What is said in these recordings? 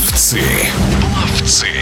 Ловцы. Ловцы.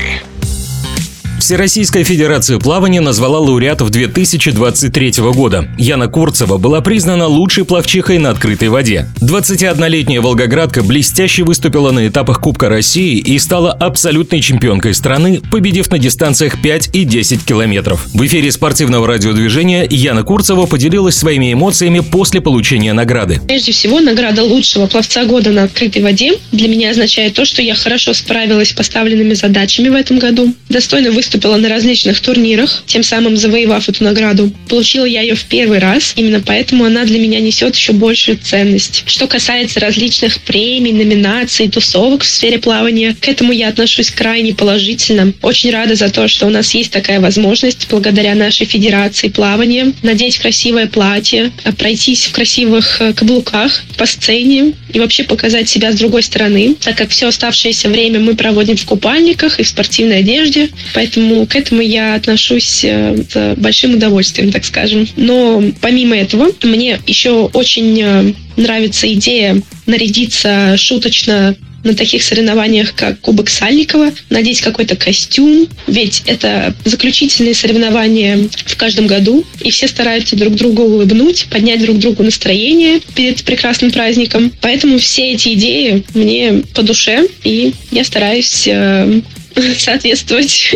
Всероссийская Федерация плавания назвала лауреатов 2023 года. Яна Курцева была признана лучшей пловчихой на открытой воде. 21-летняя волгоградка блестяще выступила на этапах Кубка России и стала абсолютной чемпионкой страны, победив на дистанциях 5 и 10 километров. В эфире спортивного радиодвижения Яна Курцева поделилась своими эмоциями после получения награды. Прежде всего, награда лучшего пловца года на открытой воде для меня означает то, что я хорошо справилась с поставленными задачами в этом году, достойно выступила на различных турнирах, тем самым завоевав эту награду. Получила я ее в первый раз, именно поэтому она для меня несет еще большую ценность. Что касается различных премий, номинаций, тусовок в сфере плавания, к этому я отношусь крайне положительно. Очень рада за то, что у нас есть такая возможность благодаря нашей федерации плавания надеть красивое платье, пройтись в красивых э, каблуках по сцене и вообще показать себя с другой стороны, так как все оставшееся время мы проводим в купальниках и в спортивной одежде, поэтому к этому я отношусь э, с большим удовольствием, так скажем. Но помимо этого, мне еще очень э, нравится идея нарядиться шуточно на таких соревнованиях, как Кубок Сальникова, надеть какой-то костюм, ведь это заключительные соревнования в каждом году, и все стараются друг другу улыбнуть, поднять друг другу настроение перед прекрасным праздником. Поэтому все эти идеи мне по душе, и я стараюсь э, соответствовать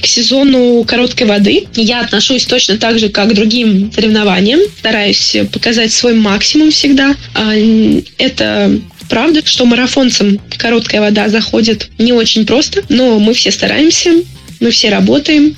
к сезону короткой воды. Я отношусь точно так же, как к другим соревнованиям. Стараюсь показать свой максимум всегда. А, это правда, что марафонцам короткая вода заходит не очень просто, но мы все стараемся, мы все работаем.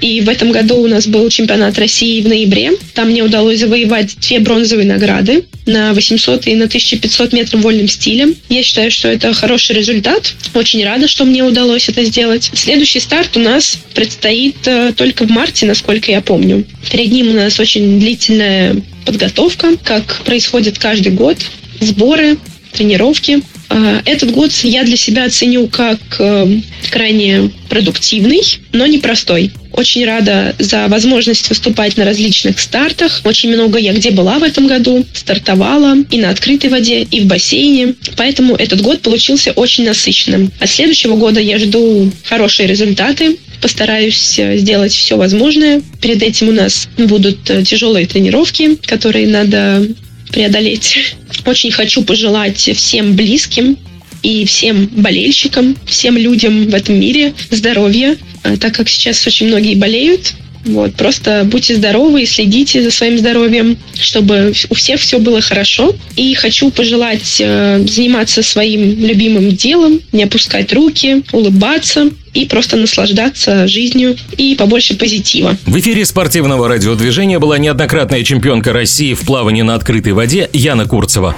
И в этом году у нас был чемпионат России в ноябре. Там мне удалось завоевать две бронзовые награды на 800 и на 1500 метров вольным стилем. Я считаю, что это хороший результат. Очень рада, что мне удалось это сделать. Следующий старт у нас предстоит э, только в марте, насколько я помню. Перед ним у нас очень длительная подготовка, как происходит каждый год. Сборы, тренировки. А, этот год я для себя оценю как э, крайне продуктивный, но непростой. Очень рада за возможность выступать на различных стартах. Очень много я где была в этом году. Стартовала и на открытой воде, и в бассейне. Поэтому этот год получился очень насыщенным. От следующего года я жду хорошие результаты. Постараюсь э, сделать все возможное. Перед этим у нас будут э, тяжелые тренировки, которые надо преодолеть. Очень хочу пожелать всем близким и всем болельщикам, всем людям в этом мире здоровья, э, так как сейчас очень многие болеют. Вот, просто будьте здоровы и следите за своим здоровьем, чтобы у всех все было хорошо. И хочу пожелать э, заниматься своим любимым делом, не опускать руки, улыбаться, и просто наслаждаться жизнью и побольше позитива. В эфире спортивного радиодвижения была неоднократная чемпионка России в плавании на открытой воде Яна Курцева.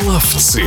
Пловцы.